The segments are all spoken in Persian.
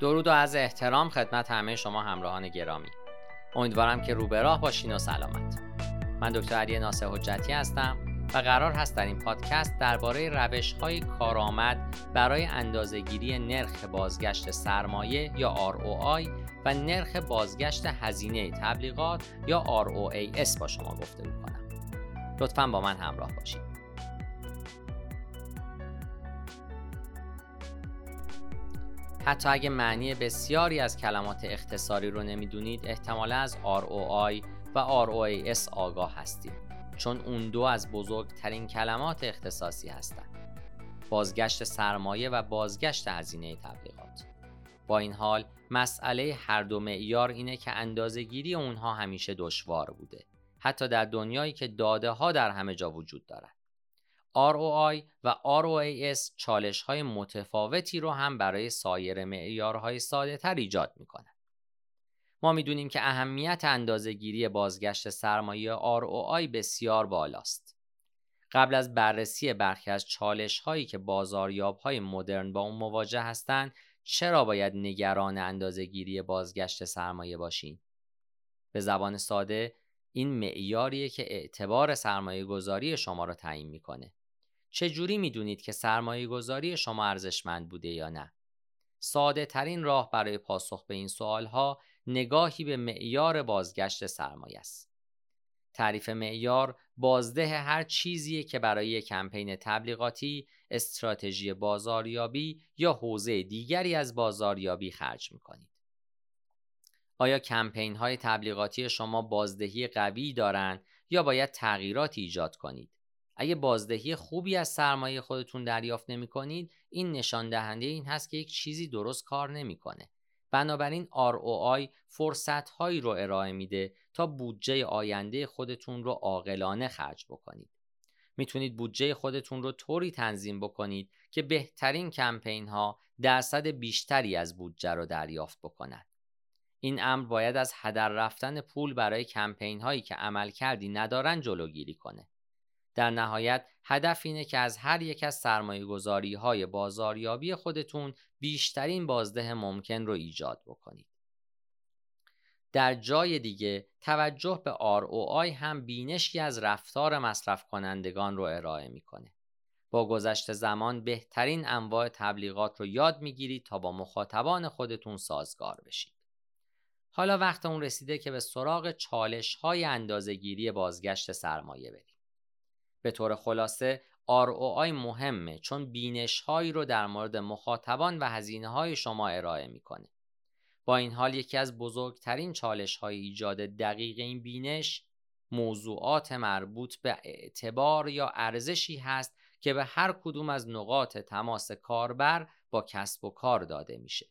درود و از احترام خدمت همه شما همراهان گرامی. امیدوارم که رو راه باشین و سلامت. من دکتر علی ناصر حجتی هستم و قرار هست در این پادکست درباره روش های کارآمد برای اندازهگیری نرخ بازگشت سرمایه یا ROI و نرخ بازگشت هزینه تبلیغات یا ROAS با شما گفته کنم لطفا با من همراه باشید حتی اگه معنی بسیاری از کلمات اختصاری رو نمی‌دونید احتمالا از ROI و ROAS آگاه هستید چون اون دو از بزرگترین کلمات اختصاصی هستند. بازگشت سرمایه و بازگشت هزینه تبلیغات. با این حال مسئله هر دو معیار اینه که اندازهگیری اونها همیشه دشوار بوده. حتی در دنیایی که داده ها در همه جا وجود دارد ROI و ROAS چالش های متفاوتی رو هم برای سایر معیارهای ساده تر ایجاد می ما می‌دونیم که اهمیت اندازهگیری بازگشت سرمایه ROI بسیار بالاست. قبل از بررسی برخی از چالش هایی که بازاریاب های مدرن با اون مواجه هستند چرا باید نگران اندازهگیری بازگشت سرمایه باشین؟ به زبان ساده این معیاریه که اعتبار سرمایه گذاری شما را تعیین می‌کنه. چجوری می‌دونید که سرمایه گذاری شما ارزشمند بوده یا نه؟ ساده ترین راه برای پاسخ به این سوال ها نگاهی به معیار بازگشت سرمایه است. تعریف معیار بازده هر چیزیه که برای کمپین تبلیغاتی، استراتژی بازاریابی یا حوزه دیگری از بازاریابی خرج می‌کنید. آیا کمپین های تبلیغاتی شما بازدهی قوی دارند یا باید تغییرات ایجاد کنید؟ اگه بازدهی خوبی از سرمایه خودتون دریافت نمی کنید این نشان دهنده این هست که یک چیزی درست کار نمی‌کنه. بنابراین ROI فرصت هایی رو ارائه میده تا بودجه آینده خودتون رو عاقلانه خرج بکنید. می‌تونید بودجه خودتون رو طوری تنظیم بکنید که بهترین کمپین ها درصد بیشتری از بودجه رو دریافت بکنند. این امر باید از هدر رفتن پول برای کمپین هایی که عمل کردی ندارن جلوگیری کنه. در نهایت هدف اینه که از هر یک از سرمایه گذاری های بازاریابی خودتون بیشترین بازده ممکن رو ایجاد بکنید. در جای دیگه توجه به ROI هم بینشی از رفتار مصرف کنندگان رو ارائه می‌کنه. با گذشت زمان بهترین انواع تبلیغات رو یاد می‌گیرید تا با مخاطبان خودتون سازگار بشید. حالا وقت اون رسیده که به سراغ چالش های اندازهگیری بازگشت سرمایه بریم. به طور خلاصه ROI مهمه چون بینش هایی رو در مورد مخاطبان و هزینه های شما ارائه می‌کنه. با این حال یکی از بزرگترین چالش های ایجاد دقیق این بینش موضوعات مربوط به اعتبار یا ارزشی هست که به هر کدوم از نقاط تماس کاربر با کسب و کار داده میشه.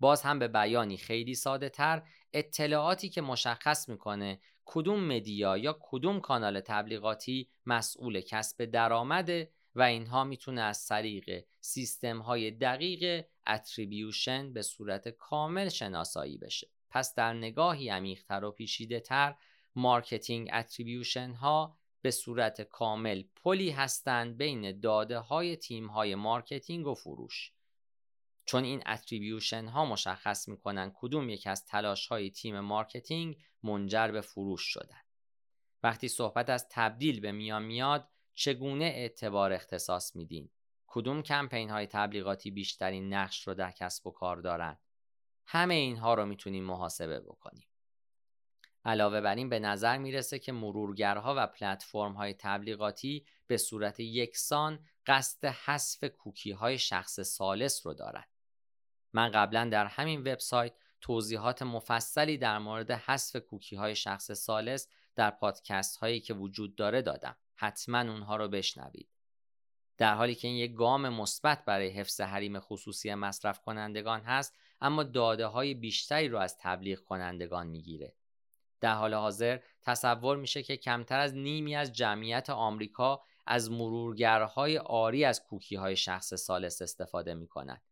باز هم به بیانی خیلی ساده تر اطلاعاتی که مشخص می‌کنه کدوم media یا کدوم کانال تبلیغاتی مسئول کسب درآمده و اینها می‌تونه از طریق سیستم های دقیق attribution به صورت کامل شناسایی بشه. پس در نگاهی عمیقتر و پیچیده تر marketing attribution ها به صورت کامل پلی هستند بین داده های تیم های marketing و فروش. چون این attribution ها مشخص می‌کنن کدوم یک از تلاش های تیم marketing منجر به فروش شدن. وقتی صحبت از تبدیل به میان میاد چگونه اعتبار اختصاص میدین؟ کدوم کمپین های تبلیغاتی بیشترین نقش رو در کسب و کار دارن؟ همه اینها رو می‌تونیم محاسبه بکنیم. علاوه بر این به نظر می‌رسه که مرورگرها و پلتفرم های تبلیغاتی به صورت یکسان قصد حذف کوکی های شخص ثالث رو دارند. من قبلا در همین وبسایت توضیحات مفصلی در مورد حذف کوکی های شخص سالس در پادکست هایی که وجود داره دادم. حتما اونها رو بشنوید. در حالی که این یک گام مثبت برای حفظ حریم خصوصی مصرف کنندگان هست اما داده های بیشتری رو از تبلیغ کنندگان می‌گیره. در حال حاضر تصور میشه که کمتر از نیمی از جمعیت آمریکا از مرورگرهای آری از کوکی های شخص سالس استفاده می‌کنند.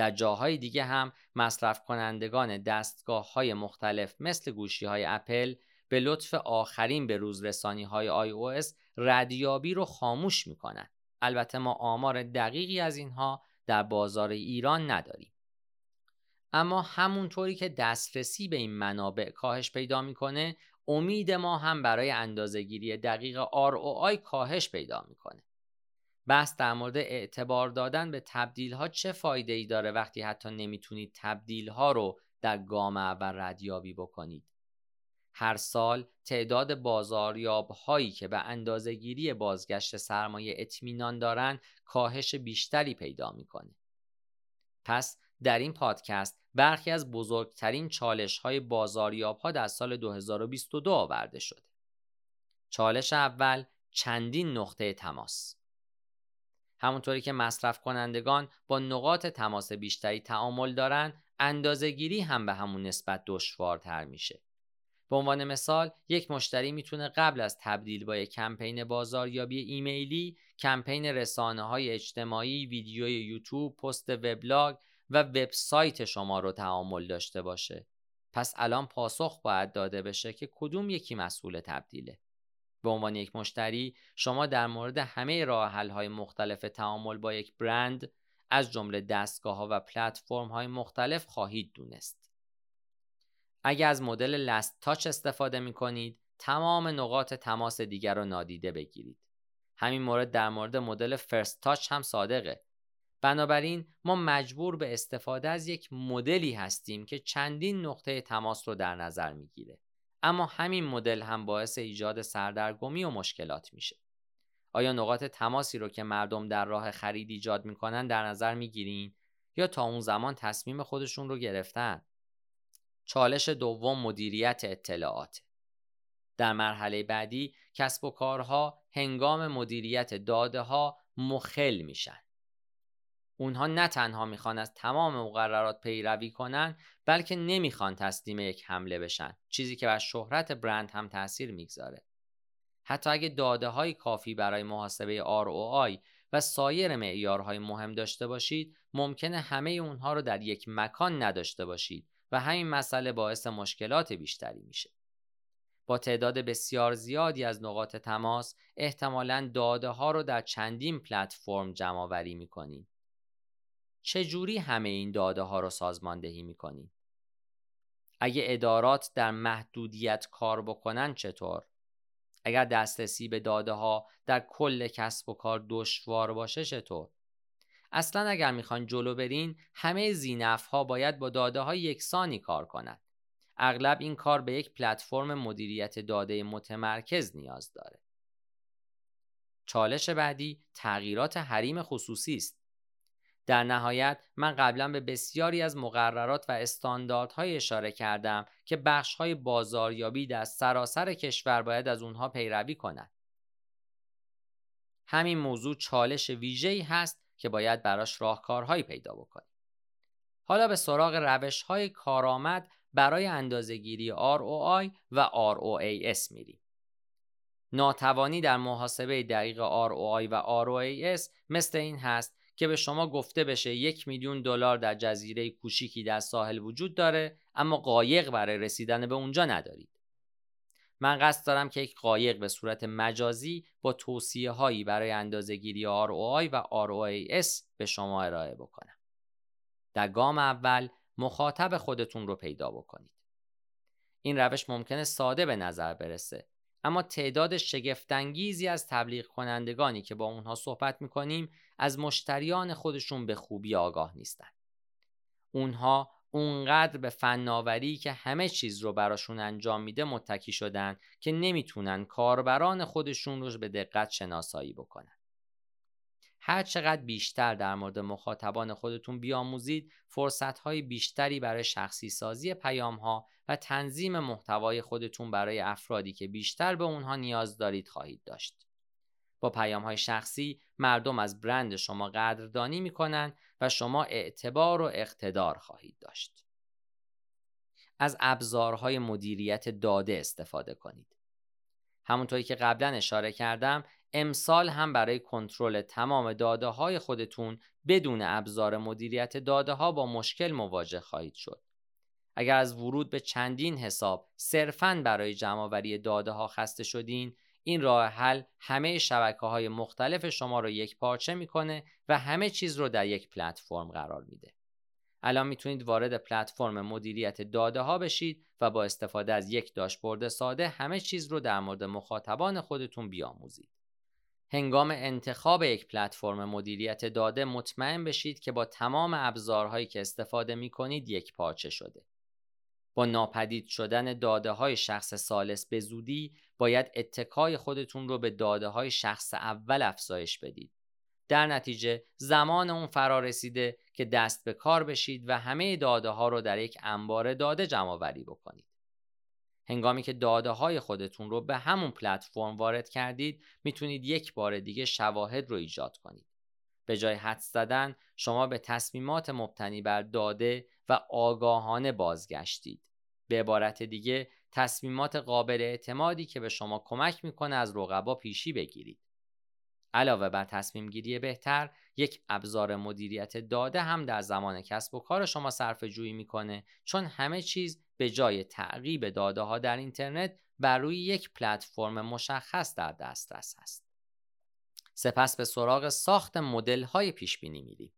در جاهای دیگه هم مصرف کنندگان دستگاه های مختلف مثل گوشی های اپل به لطف آخرین به روز رسانی های iOS ردیابی رو خاموش می‌کنن. البته ما آمار دقیقی از اینها در بازار ایران نداریم. اما همونطوری که دسترسی به این منابع کاهش پیدا می‌کنه امید ما هم برای اندازهگیری دقیق ROI کاهش پیدا می‌کنه بحث در مورد اعتبار دادن به تبدیل ها چه فایده ای داره وقتی حتی نمی‌تونید تبدیل ها رو در گام اول ردیابی بکنید هر سال تعداد بازاریاب هایی که به اندازه گیری بازگشت سرمایه اطمینان دارن کاهش بیشتری پیدا می‌کنه پس در این پادکست برخی از بزرگترین چالش های بازاریاب ها در سال 2022 آورده شده. چالش اول چندین نقطه تماس. همونطوری که مصرف کنندگان با نقاط تماس بیشتری تعامل دارن اندازهگیری هم به همون نسبت دشوارتر میشه. به عنوان مثال یک مشتری می‌تونه قبل از تبدیل با یک کمپین بازاریابی ایمیلی کمپین رسانه های اجتماعی، ویدیوی یوتیوب، پست وبلاگ و وبسایت شما رو تعامل داشته باشه. پس الان پاسخ باید داده بشه که کدوم یکی مسئول تبدیله. به عنوان یک مشتری شما در مورد همه راه های مختلف تعامل با یک برند از جمله دستگاه ها و پلتفرم های مختلف خواهید دونست. اگر از مدل لست تاچ استفاده می کنید تمام نقاط تماس دیگر رو نادیده بگیرید. همین مورد در مورد مدل فرست تاچ هم صادقه. بنابراین ما مجبور به استفاده از یک مدلی هستیم که چندین نقطه تماس رو در نظر می‌گیره. اما همین مدل هم باعث ایجاد سردرگمی و مشکلات میشه. آیا نقاط تماسی رو که مردم در راه خرید ایجاد می‌کنن در نظر می‌گیرین یا تا اون زمان تصمیم خودشون رو گرفتن؟ چالش دوم مدیریت اطلاعات در مرحله بعدی کسب و کارها هنگام مدیریت داده ها مخل میشن. اونها نه تنها می‌خوان از تمام مقررات پیروی کنن بلکه نمی‌خوان تسلیم یک حمله بشن چیزی که بر شهرت برند هم تاثیر می‌گذاره. حتی اگه داده های کافی برای محاسبه ROI و سایر معیارهای مهم داشته باشید ممکنه همه اونها رو در یک مکان نداشته باشید و همین مسئله باعث مشکلات بیشتری میشه. با تعداد بسیار زیادی از نقاط تماس احتمالا داده ها رو در چندین پلتفرم جمع آوری می‌کنید چجوری همه این داده ها رو سازماندهی می‌کنید؟ اگه ادارات در محدودیت کار بکنن چطور؟ اگر دسترسی به داده ها در کل کسب و کار دشوار باشه چطور؟ اصلا اگر می‌خوان جلو برین همه زینف ها باید با داده های یکسانی کار کنند. اغلب این کار به یک پلتفرم مدیریت داده متمرکز نیاز داره. چالش بعدی تغییرات حریم خصوصی است. در نهایت من قبلا به بسیاری از مقررات و استانداردهای اشاره کردم که بخشهای بازاریابی در سراسر کشور باید از اونها پیروی کنند. همین موضوع چالش ویژه‌ای هست که باید براش راهکارهایی پیدا بکنیم. حالا به سراغ روش های کارآمد برای اندازهگیری ROI و ROAS میریم. ناتوانی در محاسبه دقیق ROI و ROAS مثل این هست که به شما گفته بشه یک میلیون دلار در جزیره کوچیکی در ساحل وجود داره اما قایق برای رسیدن به اونجا ندارید. من قصد دارم که یک قایق به صورت مجازی با توصیه هایی برای اندازه گیری ROI و ROAS به شما ارائه بکنم. در گام اول مخاطب خودتون رو پیدا بکنید. این روش ممکنه ساده به نظر برسه اما تعداد شگفتانگیزی از تبلیغ کنندگانی که با اونها صحبت می‌کنیم از مشتریان خودشون به خوبی آگاه نیستن. اونها اونقدر به فناوری که همه چیز رو براشون انجام میده متکی شدن که نمی‌تونن کاربران خودشون رو به دقت شناسایی بکنن. هر چقدر بیشتر در مورد مخاطبان خودتون بیاموزید فرصت های بیشتری برای شخصی سازی پیام ها و تنظیم محتوای خودتون برای افرادی که بیشتر به اونها نیاز دارید خواهید داشت. با پیام های شخصی مردم از برند شما قدردانی می‌کنن و شما اعتبار و اقتدار خواهید داشت. از ابزارهای مدیریت داده استفاده کنید. همونطوری که قبلا اشاره کردم امسال هم برای کنترل تمام داده های خودتون بدون ابزار مدیریت داده ها با مشکل مواجه خواهید شد. اگر از ورود به چندین حساب صرفاً برای جمعآوری داده ها خسته شدین این راه حل همه شبکه های مختلف شما رو یک پارچه می‌کنه و همه چیز رو در یک پلتفرم قرار میده. الان می‌تونید وارد پلتفرم مدیریت داده ها بشید و با استفاده از یک داشبورد ساده همه چیز رو در مورد مخاطبان خودتون بیاموزید. هنگام انتخاب یک پلتفرم مدیریت داده مطمئن بشید که با تمام ابزارهایی که استفاده می کنید یک پارچه شده. با ناپدید شدن داده های شخص سالس به زودی باید اتکای خودتون رو به داده های شخص اول افزایش بدید. در نتیجه زمان اون فرا رسیده که دست به کار بشید و همه داده ها رو در یک انبار داده جمع بکنید. هنگامی که داده های خودتون رو به همون پلتفرم وارد کردید می‌تونید یک بار دیگه شواهد رو ایجاد کنید. به جای حد زدن شما به تصمیمات مبتنی بر داده و آگاهانه بازگشتید. به عبارت دیگه تصمیمات قابل اعتمادی که به شما کمک می‌کنه از رقبا پیشی بگیرید. علاوه بر تصمیم گیری بهتر یک ابزار مدیریت داده هم در زمان کسب و کار شما صرف جویی می‌کنه چون همه چیز به جای تعقیب داده ها در اینترنت بر روی یک پلتفرم مشخص در دسترس است. سپس به سراغ ساخت مدل های پیش بینی میریم.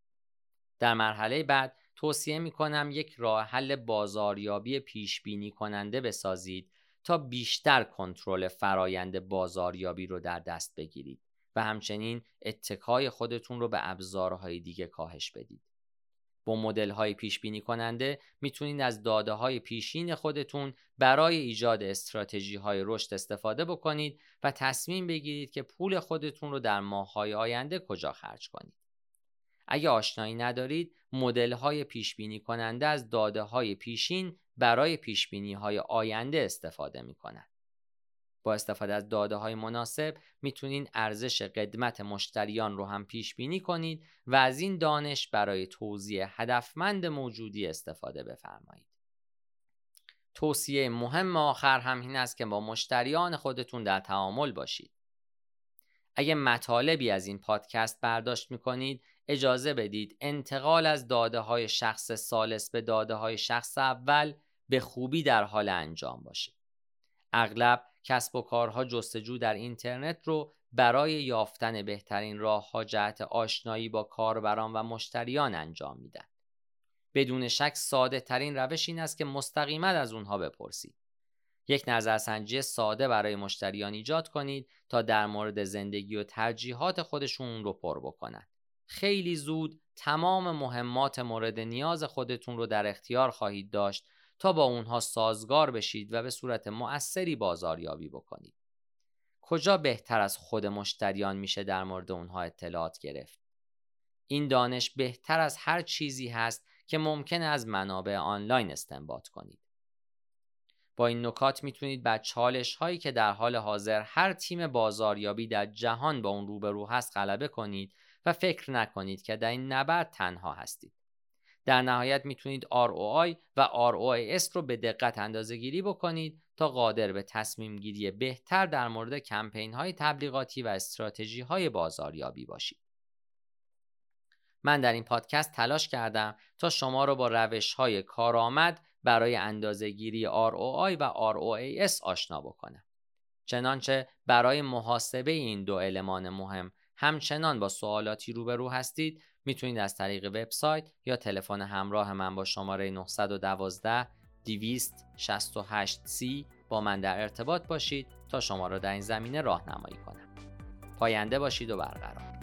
در مرحله بعد توصیه می کنم یک راه حل بازاریابی پیش بینی کننده بسازید تا بیشتر کنترل فرایند بازاریابی رو در دست بگیرید و همچنین اتکای خودتون رو به ابزارهای دیگه کاهش بدید. با مدل های پیش بینی کننده می‌تونید از داده های پیشین خودتون برای ایجاد استراتژی های رشد استفاده بکنید و تصمیم بگیرید که پول خودتون رو در ماه های آینده کجا خرج کنید. اگه آشنایی ندارید مدل های پیش بینی کننده از داده های پیشین برای پیش بینی های آینده استفاده می با استفاده از داده های مناسب می‌تونین ارزش قدمت مشتریان رو هم پیش بینی کنید و از این دانش برای توضیح هدفمند موجودی استفاده بفرمایید. توصیه مهم آخر هم این است که با مشتریان خودتون در تعامل باشید. اگه مطالبی از این پادکست برداشت می‌کنید اجازه بدید انتقال از داده های شخص سالس به داده های شخص اول به خوبی در حال انجام باشه. اغلب کسب و کارها جستجو در اینترنت رو برای یافتن بهترین راه ها جهت آشنایی با کاربران و مشتریان انجام میدن. بدون شک ساده ترین روش این است که مستقیما از اونها بپرسید. یک نظرسنجی ساده برای مشتریان ایجاد کنید تا در مورد زندگی و ترجیحات خودشون رو پر بکنن. خیلی زود تمام مهمات مورد نیاز خودتون رو در اختیار خواهید داشت تا با اونها سازگار بشید و به صورت مؤثری بازاریابی بکنید. کجا بهتر از خود مشتریان میشه در مورد اونها اطلاعات گرفت؟ این دانش بهتر از هر چیزی هست که ممکن از منابع آنلاین استنباط کنید. با این نکات می‌تونید بر چالش هایی که در حال حاضر هر تیم بازاریابی در جهان با اون روبرو هست غلبه کنید و فکر نکنید که در این نبرد تنها هستید. در نهایت می‌تونید ROI و ROAS رو به دقت اندازه گیری بکنید تا قادر به تصمیم گیری بهتر در مورد کمپین های تبلیغاتی و استراتژی های بازاریابی باشید. من در این پادکست تلاش کردم تا شما رو با روش های کارآمد برای اندازه گیری ROI و ROAS آشنا بکنم. چنانچه برای محاسبه این دو المان مهم همچنان با سوالاتی روبرو هستید می‌تونید از طریق وبسایت یا تلفن همراه من با شماره 912 268 c با من در ارتباط باشید تا شما را در این زمینه راهنمایی کنم. پاینده باشید و برقرار.